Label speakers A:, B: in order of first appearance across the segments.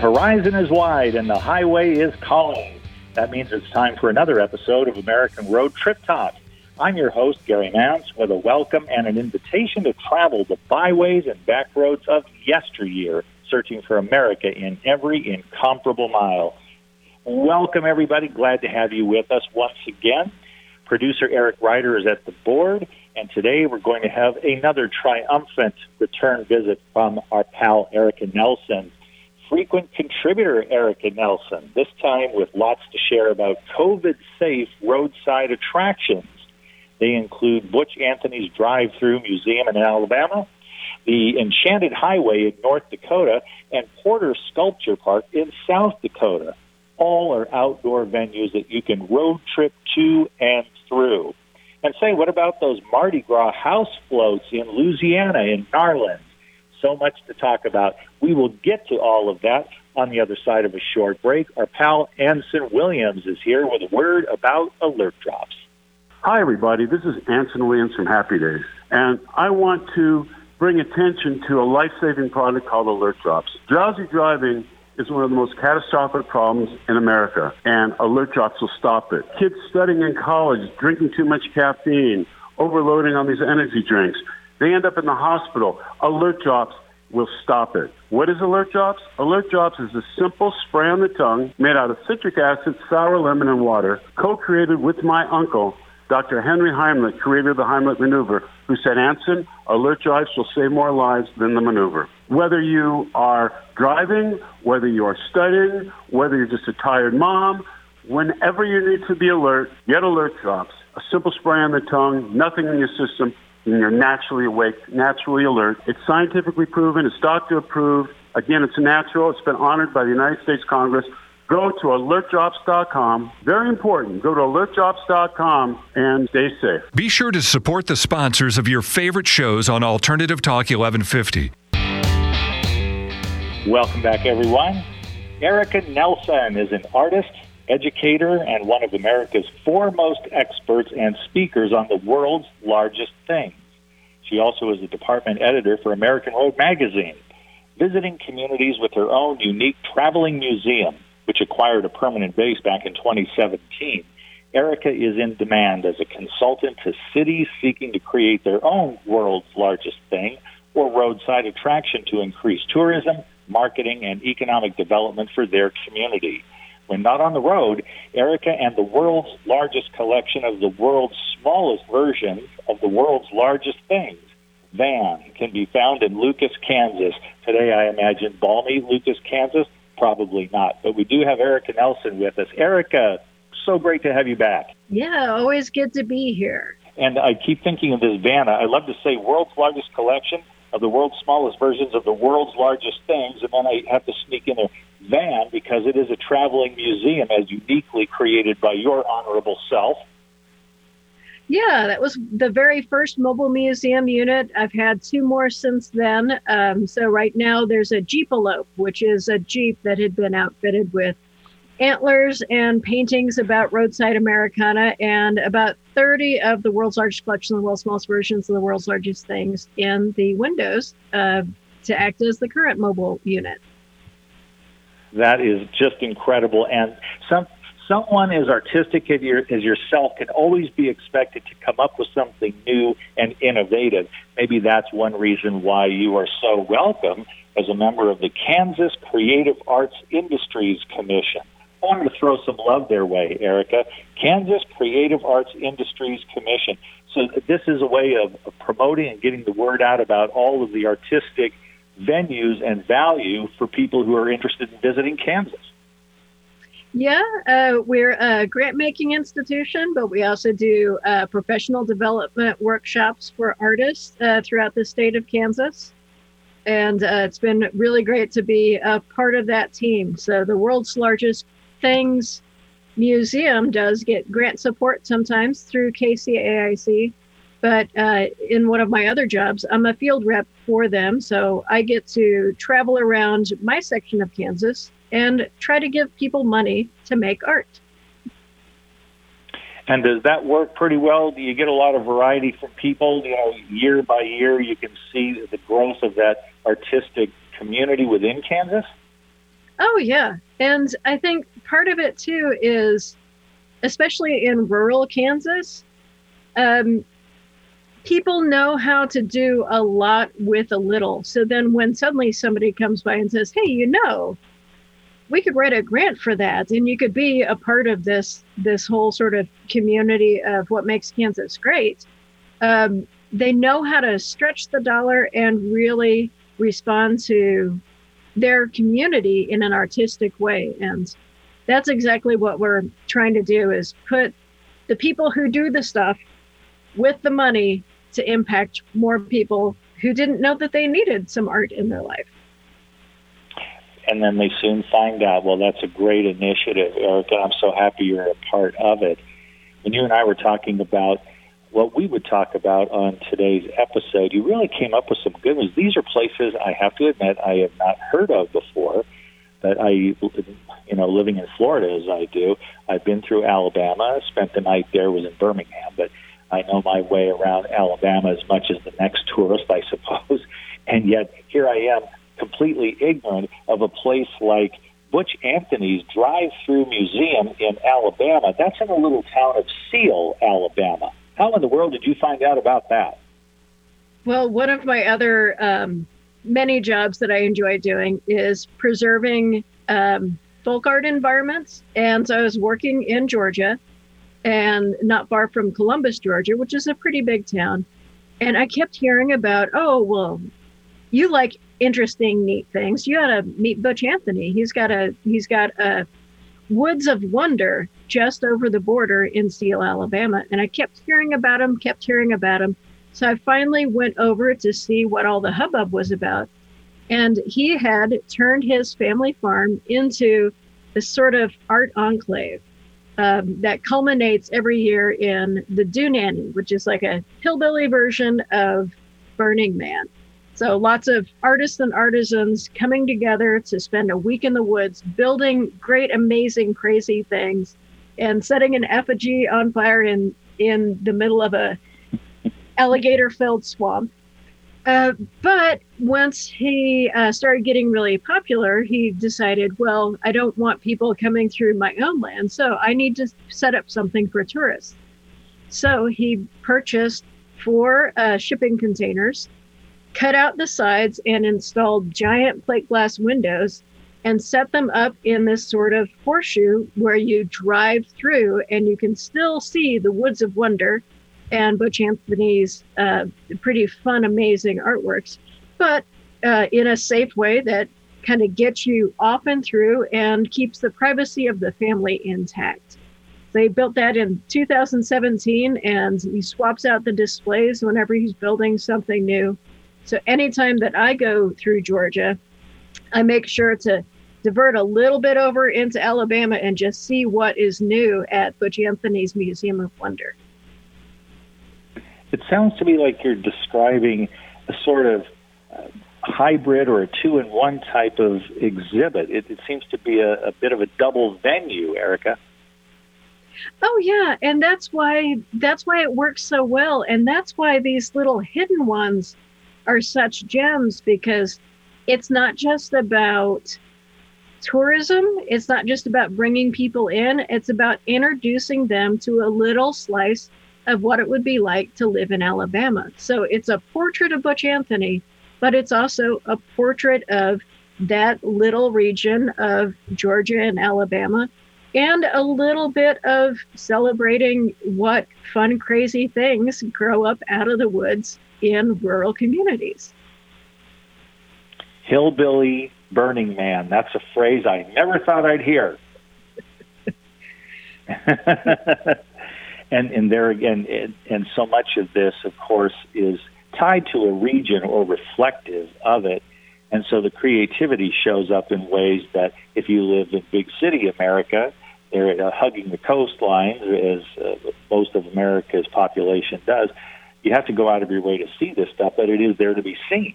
A: horizon is wide and the highway is calling. That means it's time for another episode of American Road Trip Talk. I'm your host, Gary Mance, with a welcome and an invitation to travel the byways and back roads of yesteryear, searching for America in every incomparable mile. Welcome, everybody. Glad to have you with us once again. Producer Eric Ryder is at the board, and today we're going to have another triumphant return visit from our pal Erika Nelson frequent contributor Erika Nelson, this time with lots to share about COVID safe roadside attractions. They include Butch Anthony's Drive Through Museum in Alabama, the Enchanted Highway in North Dakota, and Porter Sculpture Park in South Dakota. All are outdoor venues that you can road trip to and through. And say, what about those Mardi Gras house floats in Louisiana, in Garland? So much to talk about. We will get to all of that on the other side of a short break. Our pal Anson Williams is here with a word about alert drops.
B: Hi, everybody. This is Anson Williams from Happy Days, and I want to bring attention to a life saving product called Alert Drops. Drowsy driving is one of the most catastrophic problems in America, and Alert Drops will stop it. Kids studying in college, drinking too much caffeine, overloading on these energy drinks. They end up in the hospital. Alert Drops will stop it. What is Alert Drops? Alert Drops is a simple spray on the tongue made out of citric acid, sour lemon, and water, co-created with my uncle, Dr. Henry Heimlich, creator of the Heimlich maneuver, who said, Anson, Alert Drops will save more lives than the maneuver. Whether you are driving, whether you are studying, whether you're just a tired mom, whenever you need to be alert, get Alert Drops. A simple spray on the tongue, nothing in your system, and you're naturally awake, naturally alert. It's scientifically proven, it's doctor approved. Again, it's natural. It's been honored by the United States Congress. Go to alertdrops.com. Very important. Go to alertdrops.com and stay safe.
C: Be sure to support the sponsors of your favorite shows on Alternative Talk 1150.
A: Welcome back, everyone. Erika Nelson is an artist, educator, and one of America's foremost experts and speakers on the world's largest things. She also is a department editor for American Road Magazine, visiting communities with her own unique traveling museum, which acquired a permanent base back in 2017. Erika is in demand as a consultant to cities seeking to create their own world's largest thing or roadside attraction to increase tourism, marketing, and economic development for their community. When not on the road, Erika and the world's largest collection of the world's smallest versions of the world's largest things, Van, can be found in Lucas, Kansas. Today, I imagine balmy Lucas, Kansas. Probably not. But we do have Erika Nelson with us. Erika, so great to have you back.
D: Yeah, always good to be here.
A: And I keep thinking of this van. I love to say world's largest collection of the world's smallest versions of the world's largest things, and then I have to sneak in there van because it is a traveling museum as uniquely created by your honorable self.
D: Yeah, that was the very first mobile museum unit. I've had two more since then. Um, so right now there's a Jeepalope, which is a Jeep that had been outfitted with antlers and paintings about roadside Americana and about 30 of the world's largest collection of the world's smallest versions of the world's largest things in the windows uh, to act as the current mobile unit.
A: That is just incredible. And some someone as artistic as, your, as yourself can always be expected to come up with something new and innovative. Maybe that's one reason why you are so welcome as a member of the Kansas Creative Arts Industries Commission. I wanted to throw some love their way, Erika. Kansas Creative Arts Industries Commission. So this is a way of, of promoting and getting the word out about all of the artistic venues and value for people who are interested in visiting Kansas.
D: Yeah, uh, we're a grant making institution, but we also do uh, professional development workshops for artists uh, throughout the state of Kansas. And uh, it's been really great to be a part of that team. So, the world's largest things museum does get grant support sometimes through KCAIC. But uh, in one of my other jobs, I'm a field rep for them. So I get to travel around my section of Kansas and try to give people money to make art.
A: And does that work pretty well? Do you get a lot of variety from people? You know, year by year, you can see the growth of that artistic community within Kansas?
D: Oh, yeah. And I think part of it too is, especially in rural Kansas, um, people know how to do a lot with a little. So then when suddenly somebody comes by and says, hey, you know, we could write a grant for that and you could be a part of this this whole sort of community of what makes kansas great um, they know how to stretch the dollar and really respond to their community in an artistic way and that's exactly what we're trying to do is put the people who do the stuff with the money to impact more people who didn't know that they needed some art in their life
A: and then they soon find out, well, that's a great initiative, Erika. I'm so happy you're a part of it. When you and I were talking about what we would talk about on today's episode, you really came up with some good ones. These are places I have to admit I have not heard of before. But I, you know, living in Florida as I do, I've been through Alabama. Spent the night there. Was in Birmingham, but I know my way around Alabama as much as the next tourist, I suppose. And yet here I am completely ignorant of a place like Butch Anthony's drive-through museum in Alabama. That's in a little town of Seale, Alabama. How in the world did you find out about that?
D: Well, one of my other um, many jobs that I enjoy doing is preserving um, folk art environments. And so I was working in Georgia and not far from Columbus, Georgia, which is a pretty big town. And I kept hearing about, oh, well, you like interesting, neat things. You got to meet Butch Anthony. He's got a he's got a Woods of Wonder just over the border in Seale, Alabama, and I kept hearing about him, kept hearing about him. So I finally went over to see what all the hubbub was about, and he had turned his family farm into this sort of art enclave. Um, that culminates every year in the Doo Nanny, which is like a hillbilly version of Burning Man. So lots of artists and artisans coming together to spend a week in the woods, building great, amazing, crazy things, and setting an effigy on fire in in the middle of a alligator-filled swamp. Uh, but once he uh, started getting really popular, he decided, well, I don't want people coming through my own land, so I need to set up something for tourists. So he purchased four uh, shipping containers cut out the sides and installed giant plate glass windows and set them up in this sort of horseshoe where you drive through and you can still see the Woods of Wonder and Butch Anthony's uh, pretty fun, amazing artworks, but uh, in a safe way that kind of gets you off and through and keeps the privacy of the family intact. They built that in 2017 and he swaps out the displays whenever he's building something new. So anytime that I go through Georgia, I make sure to divert a little bit over into Alabama and just see what is new at Butch Anthony's Museum of Wonder.
A: It sounds to me like you're describing a sort of uh, hybrid or a two in one type of exhibit. It, it seems to be a, a bit of a double venue, Erika.
D: Oh yeah, and that's why that's why it works so well, and that's why these little hidden ones are such gems because it's not just about tourism, it's not just about bringing people in, it's about introducing them to a little slice of what it would be like to live in Alabama. So it's a portrait of Butch Anthony, but it's also a portrait of that little region of Georgia and Alabama and a little bit of celebrating what fun, crazy things grow up out of the woods in rural communities.
A: Hillbilly Burning Man. That's a phrase I never thought I'd hear. and and there again, it, and so much of this, of course, is tied to a region or reflective of it. And so the creativity shows up in ways that if you live in big city America, they're uh, hugging the coastline, as uh, most of America's population does you have to go out of your way to see this stuff, but it is there to be seen.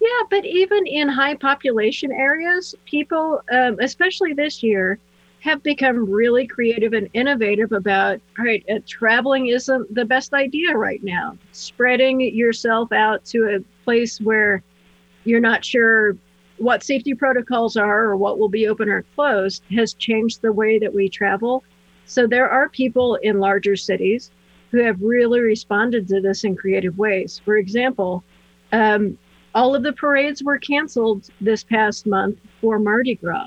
D: Yeah, but even in high population areas, people, um, especially this year, have become really creative and innovative about right, uh, traveling isn't the best idea right now. Spreading yourself out to a place where you're not sure what safety protocols are or what will be open or closed has changed the way that we travel. So there are people in larger cities who have really responded to this in creative ways. For example, um, all of the parades were canceled this past month for Mardi Gras.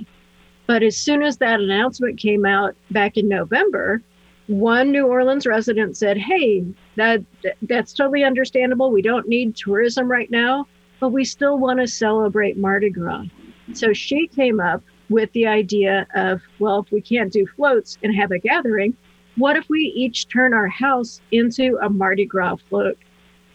D: But as soon as that announcement came out back in November, one New Orleans resident said, "Hey, that that's totally understandable. We don't need tourism right now, but we still want to celebrate Mardi Gras." So she came up with the idea of, well, if we can't do floats and have a gathering, what if we each turn our house into a Mardi Gras float?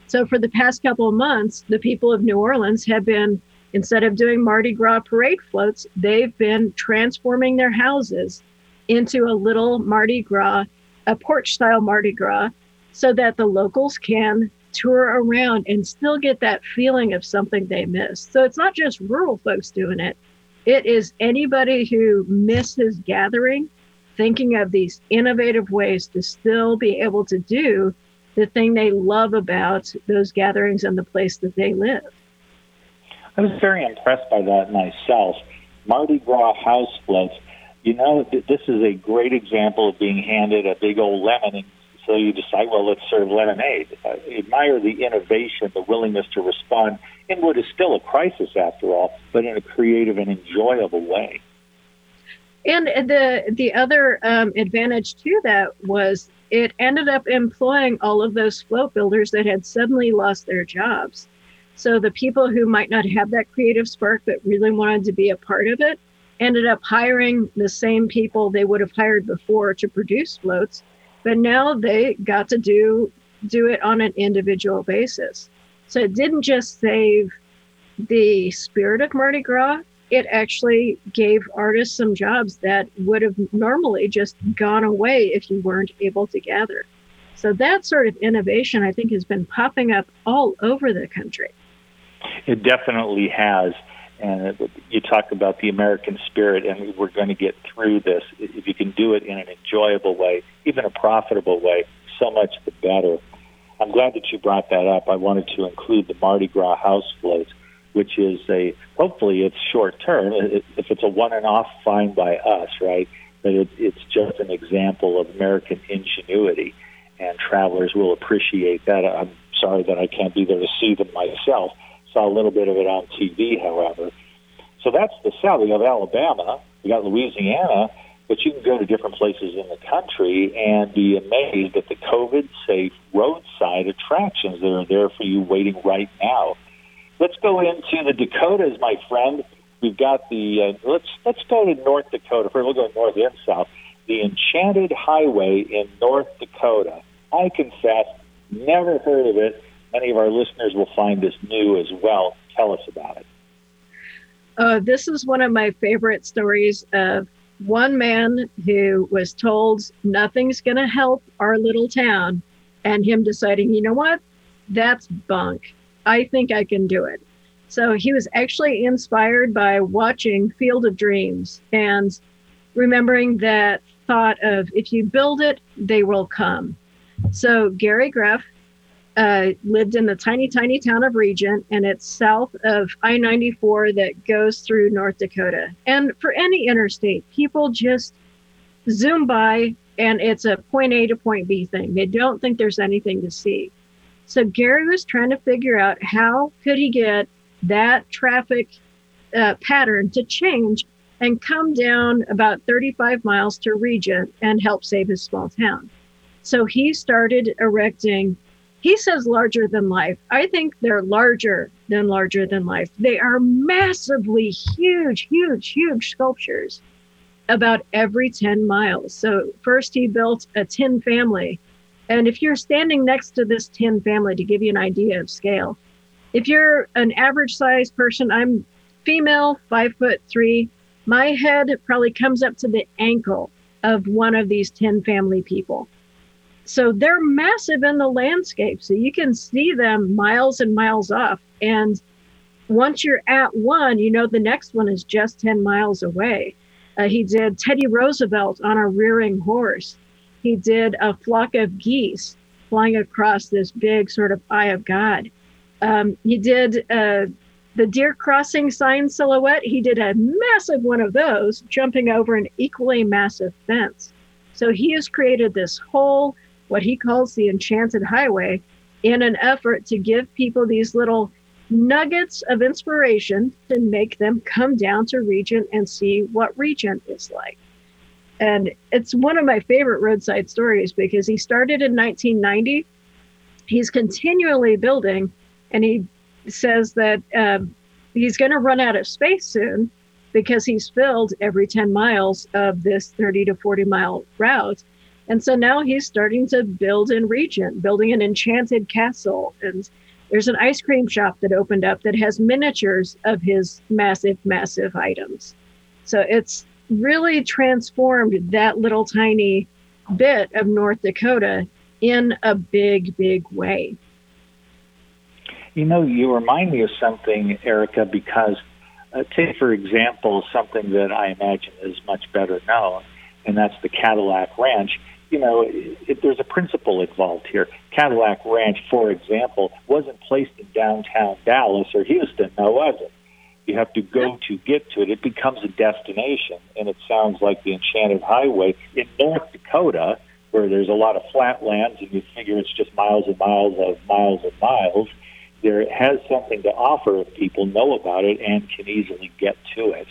D: So for the past couple of months, the people of New Orleans have been instead of doing Mardi Gras parade floats, they've been transforming their houses into a little Mardi Gras a porch style Mardi Gras so that the locals can tour around and still get that feeling of something they missed. So it's not just rural folks doing it, it is anybody who misses gathering thinking of these innovative ways to still be able to do the thing they love about those gatherings and the place that they live.
A: I was very impressed by that myself. Mardi Gras house floats you know, this is a great example of being handed a big old lemon, and so you decide, well, let's serve lemonade. I admire the innovation, the willingness to respond in what is still a crisis, after all, but in a creative and enjoyable way.
D: And the the other um, advantage to that was it ended up employing all of those float builders that had suddenly lost their jobs. So the people who might not have that creative spark but really wanted to be a part of it ended up hiring the same people they would have hired before to produce floats, but now they got to do do it on an individual basis. So it didn't just save the spirit of Mardi Gras, it actually gave artists some jobs that would have normally just gone away if you weren't able to gather. So that sort of innovation, I think, has been popping up all over the country.
A: It definitely has and you talk about the American spirit, and we're going to get through this. If you can do it in an enjoyable way, even a profitable way, so much the better. I'm glad that you brought that up. I wanted to include the Mardi Gras house floats, which is a hopefully it's short term. If it's a one and off, fine by us, right? But it, it's just an example of American ingenuity, and travelers will appreciate that. I'm sorry that I can't be there to see them myself Saw a little bit of it on TV, however. So that's the South. We have Alabama, we got Louisiana, but you can go to different places in the country and be amazed at the COVID safe roadside attractions that are there for you waiting right now. Let's go into the Dakotas, my friend. We've got the uh, let's let's go to North Dakota. First, we'll go north and south. The Enchanted Highway in North Dakota. I confess, never heard of it many of our listeners will find this new as well. Tell us about it.
D: Uh, this is one of my favorite stories of one man who was told nothing's going to help our little town, and him deciding, you know what, that's bunk. I think I can do it. So he was actually inspired by watching Field of Dreams and remembering that thought of if you build it, they will come. So Gary Greff uh, lived in the tiny, tiny town of Regent, and it's south of I 94 that goes through North Dakota. And for any interstate, people just zoom by and it's a point A to point B thing. They don't think there's anything to see. So Gary was trying to figure out how could he get that traffic uh, pattern to change and come down about 35 miles to Regent and help save his small town. So he started erecting he says larger than life. I think they're larger than larger than life. They are massively huge, huge, huge sculptures about every 10 miles. So, first he built a tin family. And if you're standing next to this tin family, to give you an idea of scale, if you're an average sized person, I'm female, five foot three, my head probably comes up to the ankle of one of these tin family people. So they're massive in the landscape. So you can see them miles and miles off. And once you're at one, you know the next one is just 10 miles away. Uh, he did Teddy Roosevelt on a rearing horse. He did a flock of geese flying across this big sort of eye of God. Um, he did uh, the deer crossing sign silhouette, he did a massive one of those, jumping over an equally massive fence. So he has created this whole, what he calls the Enchanted Highway, in an effort to give people these little nuggets of inspiration to make them come down to Regent and see what Regent is like. And it's one of my favorite roadside stories because he started in 1990. He's continually building, and he says that um, he's going to run out of space soon because he's filled every 10 miles of this 30 to 40 mile route. And so now he's starting to build in Regent, building an enchanted castle. And there's an ice cream shop that opened up that has miniatures of his massive, massive items. So it's really transformed that little tiny bit of North Dakota in a big, big way.
A: You know, you remind me of something, Erika, because uh, take, for example, something that I imagine is much better known, and that's the Cadillac Ranch. You know, it, there's a principle involved here. Cadillac Ranch, for example, wasn't placed in downtown Dallas or Houston. No, was it? You have to go to get to it. It becomes a destination, and it sounds like the Enchanted Highway in North Dakota, where there's a lot of flatlands, and you figure it's just miles and miles of miles and miles there has something to offer if people know about it and can easily get to it.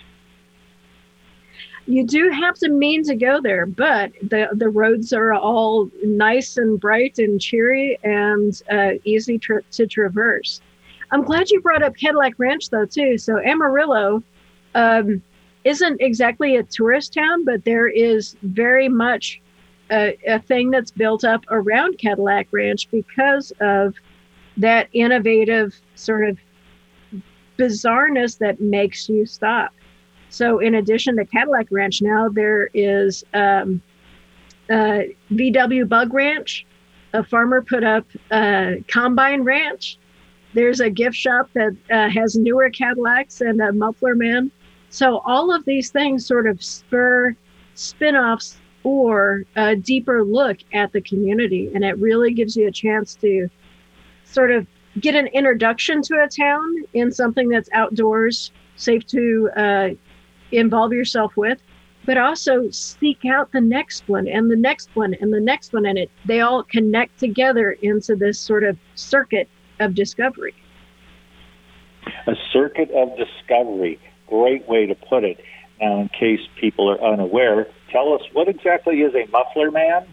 D: You do have to mean to go there, but the the roads are all nice and bright and cheery and uh, easy tra- to traverse. I'm glad you brought up Cadillac Ranch though too. So Amarillo um, isn't exactly a tourist town, but there is very much a, a thing that's built up around Cadillac Ranch because of that innovative sort of bizarreness that makes you stop. So, in addition to Cadillac Ranch, now there is um, uh, VW Bug Ranch. A farmer put up a Combine Ranch. There's a gift shop that uh, has newer Cadillacs and a muffler man. So, all of these things sort of spur spin offs or a deeper look at the community. And it really gives you a chance to sort of get an introduction to a town in something that's outdoors, safe to uh, involve yourself with, but also seek out the next one and the next one and the next one, and it they all connect together into this sort of circuit of discovery.
A: A circuit of discovery. Great way to put it. Now, in case people are unaware, tell us what exactly is a muffler man?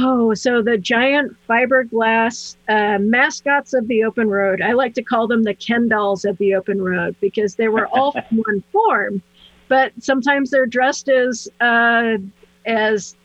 D: Oh, so the giant fiberglass uh, mascots of the open road. I like to call them the Ken dolls of the open road because they were all from one form, but sometimes they're dressed as uh, as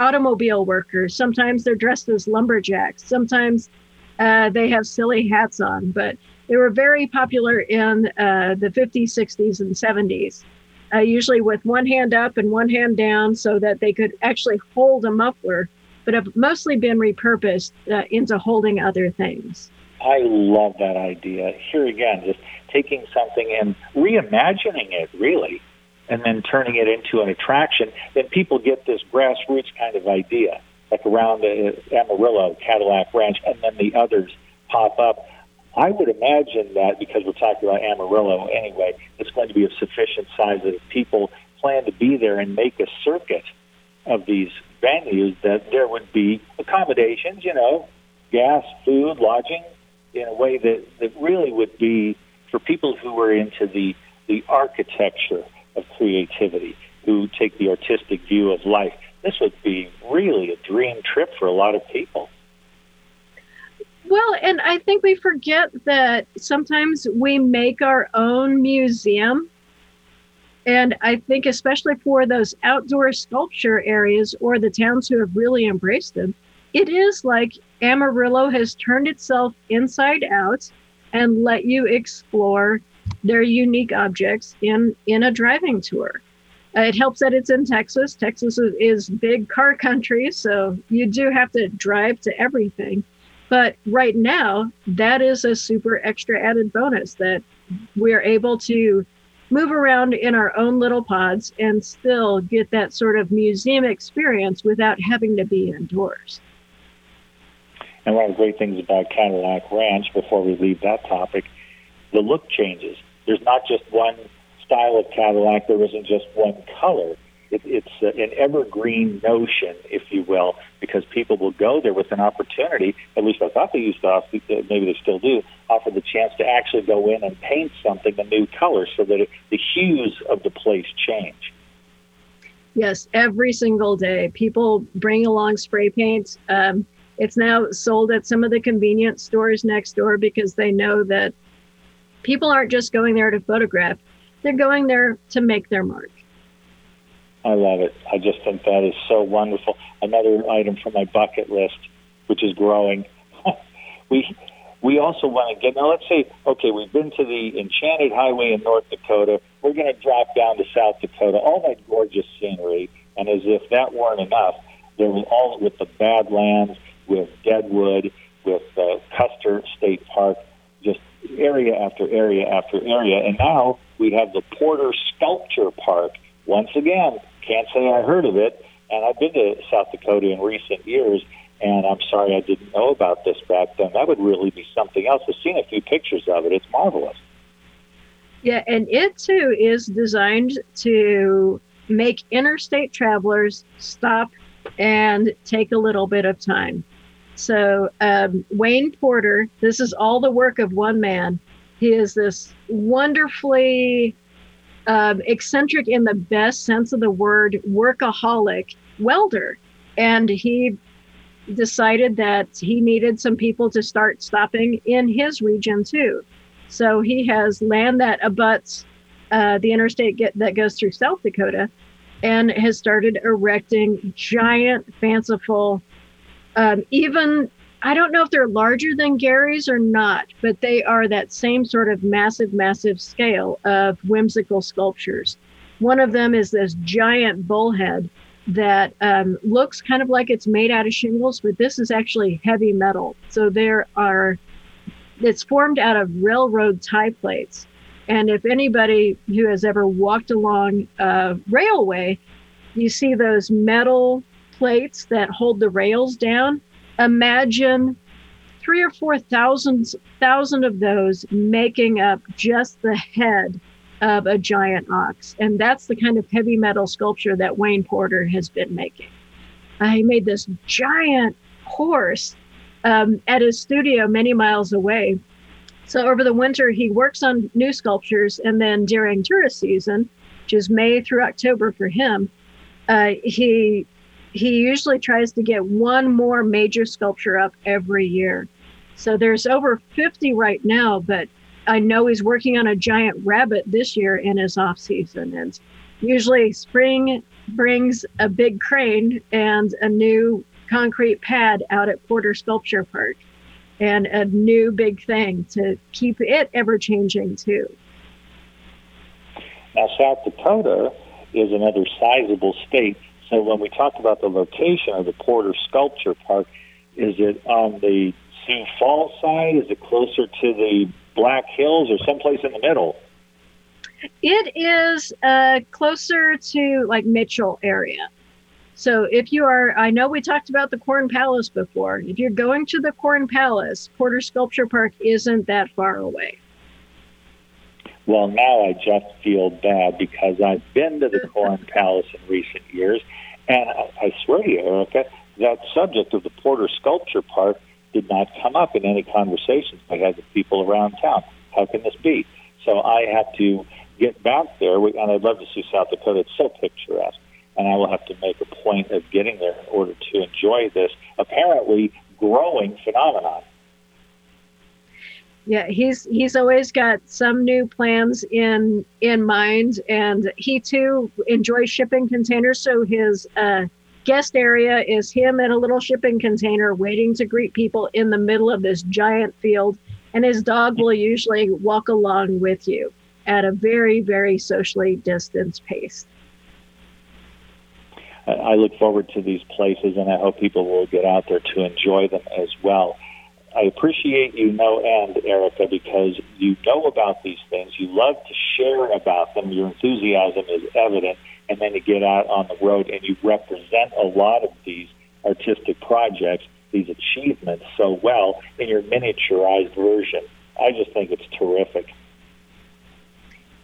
D: automobile workers. Sometimes they're dressed as lumberjacks. Sometimes uh, they have silly hats on. But they were very popular in uh, the 50s, 60s, and 70s uh, usually with one hand up and one hand down so that they could actually hold a muffler, but have mostly been repurposed uh, into holding other things.
A: I love that idea. Here again, just taking something and reimagining it, really, and then turning it into an attraction. Then people get this grassroots kind of idea, like around the Amarillo, Cadillac Ranch, and then the others pop up. I would imagine that because we're talking about Amarillo anyway, it's going to be of sufficient size that if people plan to be there and make a circuit of these venues, that there would be accommodations, you know, gas, food, lodging, in a way that, that really would be for people who are into the, the architecture of creativity, who take the artistic view of life. This would be really a dream trip for a lot of people.
D: Well, and I think we forget that sometimes we make our own museum. And I think, especially for those outdoor sculpture areas or the towns who have really embraced them, it is like Amarillo has turned itself inside out and let you explore their unique objects in, in a driving tour. Uh, it helps that it's in Texas. Texas is, is big car country, so you do have to drive to everything. But right now, that is a super extra added bonus that we're able to move around in our own little pods and still get that sort of museum experience without having to be indoors.
A: And one of the great things about Cadillac Ranch, before we leave that topic, the look changes. There's not just one style of Cadillac. There isn't just one color. It, it's uh, an evergreen notion, if you will, because people will go there with an opportunity. At least I thought they used to offer, uh, maybe they still do, offer the chance to actually go in and paint something a new color so that it, the hues of the place change.
D: Yes, every single day. People bring along spray paint. Um, it's now sold at some of the convenience stores next door because they know that people aren't just going there to photograph, they're going there to make their mark.
A: I love it. I just think that is so wonderful. Another item from my bucket list, which is growing. we we also want to get now. Let's say, okay, we've been to the Enchanted Highway in North Dakota. We're going to drop down to South Dakota. All that gorgeous scenery, and as if that weren't enough, there was all with the Badlands, with Deadwood, with uh, Custer State Park, just area after area after area, and now we have the Porter Sculpture Park. Once again, say I heard of it, and I've been to South Dakota in recent years, and I'm sorry I didn't know about this back then. That would really be something else. I've seen a few pictures of it. It's marvelous.
D: Yeah, and it too is designed to make interstate travelers stop and take a little bit of time. So, um, Wayne Porter, this is all the work of one man. He is this wonderfully um, eccentric in the best sense of the word, workaholic welder. And he decided that he needed some people to start stopping in his region too. So he has land that abuts uh, the interstate get, that goes through South Dakota and has started erecting giant, fanciful, um, even I don't know if they're larger than Gary's or not, but they are that same sort of massive, massive scale of whimsical sculptures. One of them is this giant bullhead that um, looks kind of like it's made out of shingles, but this is actually heavy metal. So there are, it's formed out of railroad tie plates. And if anybody who has ever walked along a railway, you see those metal plates that hold the rails down imagine three or four thousand thousand of those making up just the head of a giant ox. And that's the kind of heavy metal sculpture that Wayne Porter has been making. Uh, he made this giant horse um, at his studio many miles away. So over the winter, he works on new sculptures. And then during tourist season, which is May through October for him, uh, he he usually tries to get one more major sculpture up every year. So there's over 50 right now, but I know he's working on a giant rabbit this year in his off season. And usually spring brings a big crane and a new concrete pad out at Porter Sculpture Park and a new big thing to keep it ever changing too.
A: Now, South Dakota is another sizable state so when we talk about the location of the Porter Sculpture Park, is it on the Sioux Falls side? Is it closer to the Black Hills or someplace in the middle?
D: It is uh, closer to like Mitchell area. So if you are, I know we talked about the Corn Palace before. If you're going to the Corn Palace, Porter Sculpture Park isn't that far away.
A: Well, now I just feel bad because I've been to the Corn Palace in recent years, and I, I swear to you, Erika, that subject of the Porter Sculpture Park did not come up in any conversations I had with people around town. How can this be? So I have to get back there, and I'd love to see South Dakota. It's so picturesque, and I will have to make a point of getting there in order to enjoy this apparently growing phenomenon.
D: Yeah, he's he's always got some new plans in in mind, and he too enjoys shipping containers. So his uh, guest area is him in a little shipping container, waiting to greet people in the middle of this giant field, and his dog will usually walk along with you at a very very socially distanced pace.
A: I look forward to these places, and I hope people will get out there to enjoy them as well. I appreciate you no end, Erika, because you know about these things. You love to share about them. Your enthusiasm is evident. And then you get out on the road and you represent a lot of these artistic projects, these achievements so well in your miniaturized version. I just think it's terrific.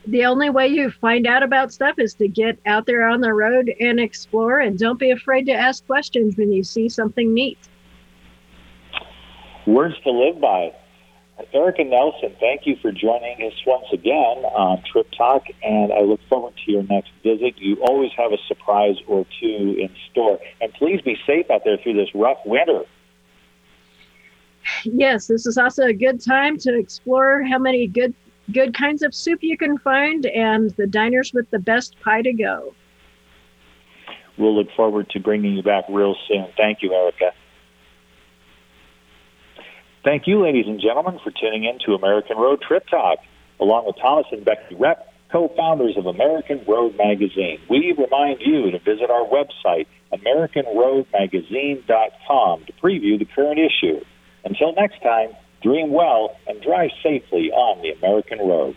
D: the only way you find out about stuff is to get out there on the road and explore and don't be afraid to ask questions when you see something neat.
A: Words to live by. Erika Nelson, thank you for joining us once again on Trip Talk, and I look forward to your next visit. You always have a surprise or two in store. And please be safe out there through this rough winter.
D: Yes, this is also a good time to explore how many good good kinds of soup you can find and the diners with the best pie to go.
A: We'll look forward to bringing you back real soon. Thank you, Erika. Thank you, ladies and gentlemen, for tuning in to American Road Trip Talk. Along with Thomas and Becky Repp, co-founders of American Road Magazine, we remind you to visit our website, AmericanRoadMagazine.com, to preview the current issue. Until next time, dream well and drive safely on the American road.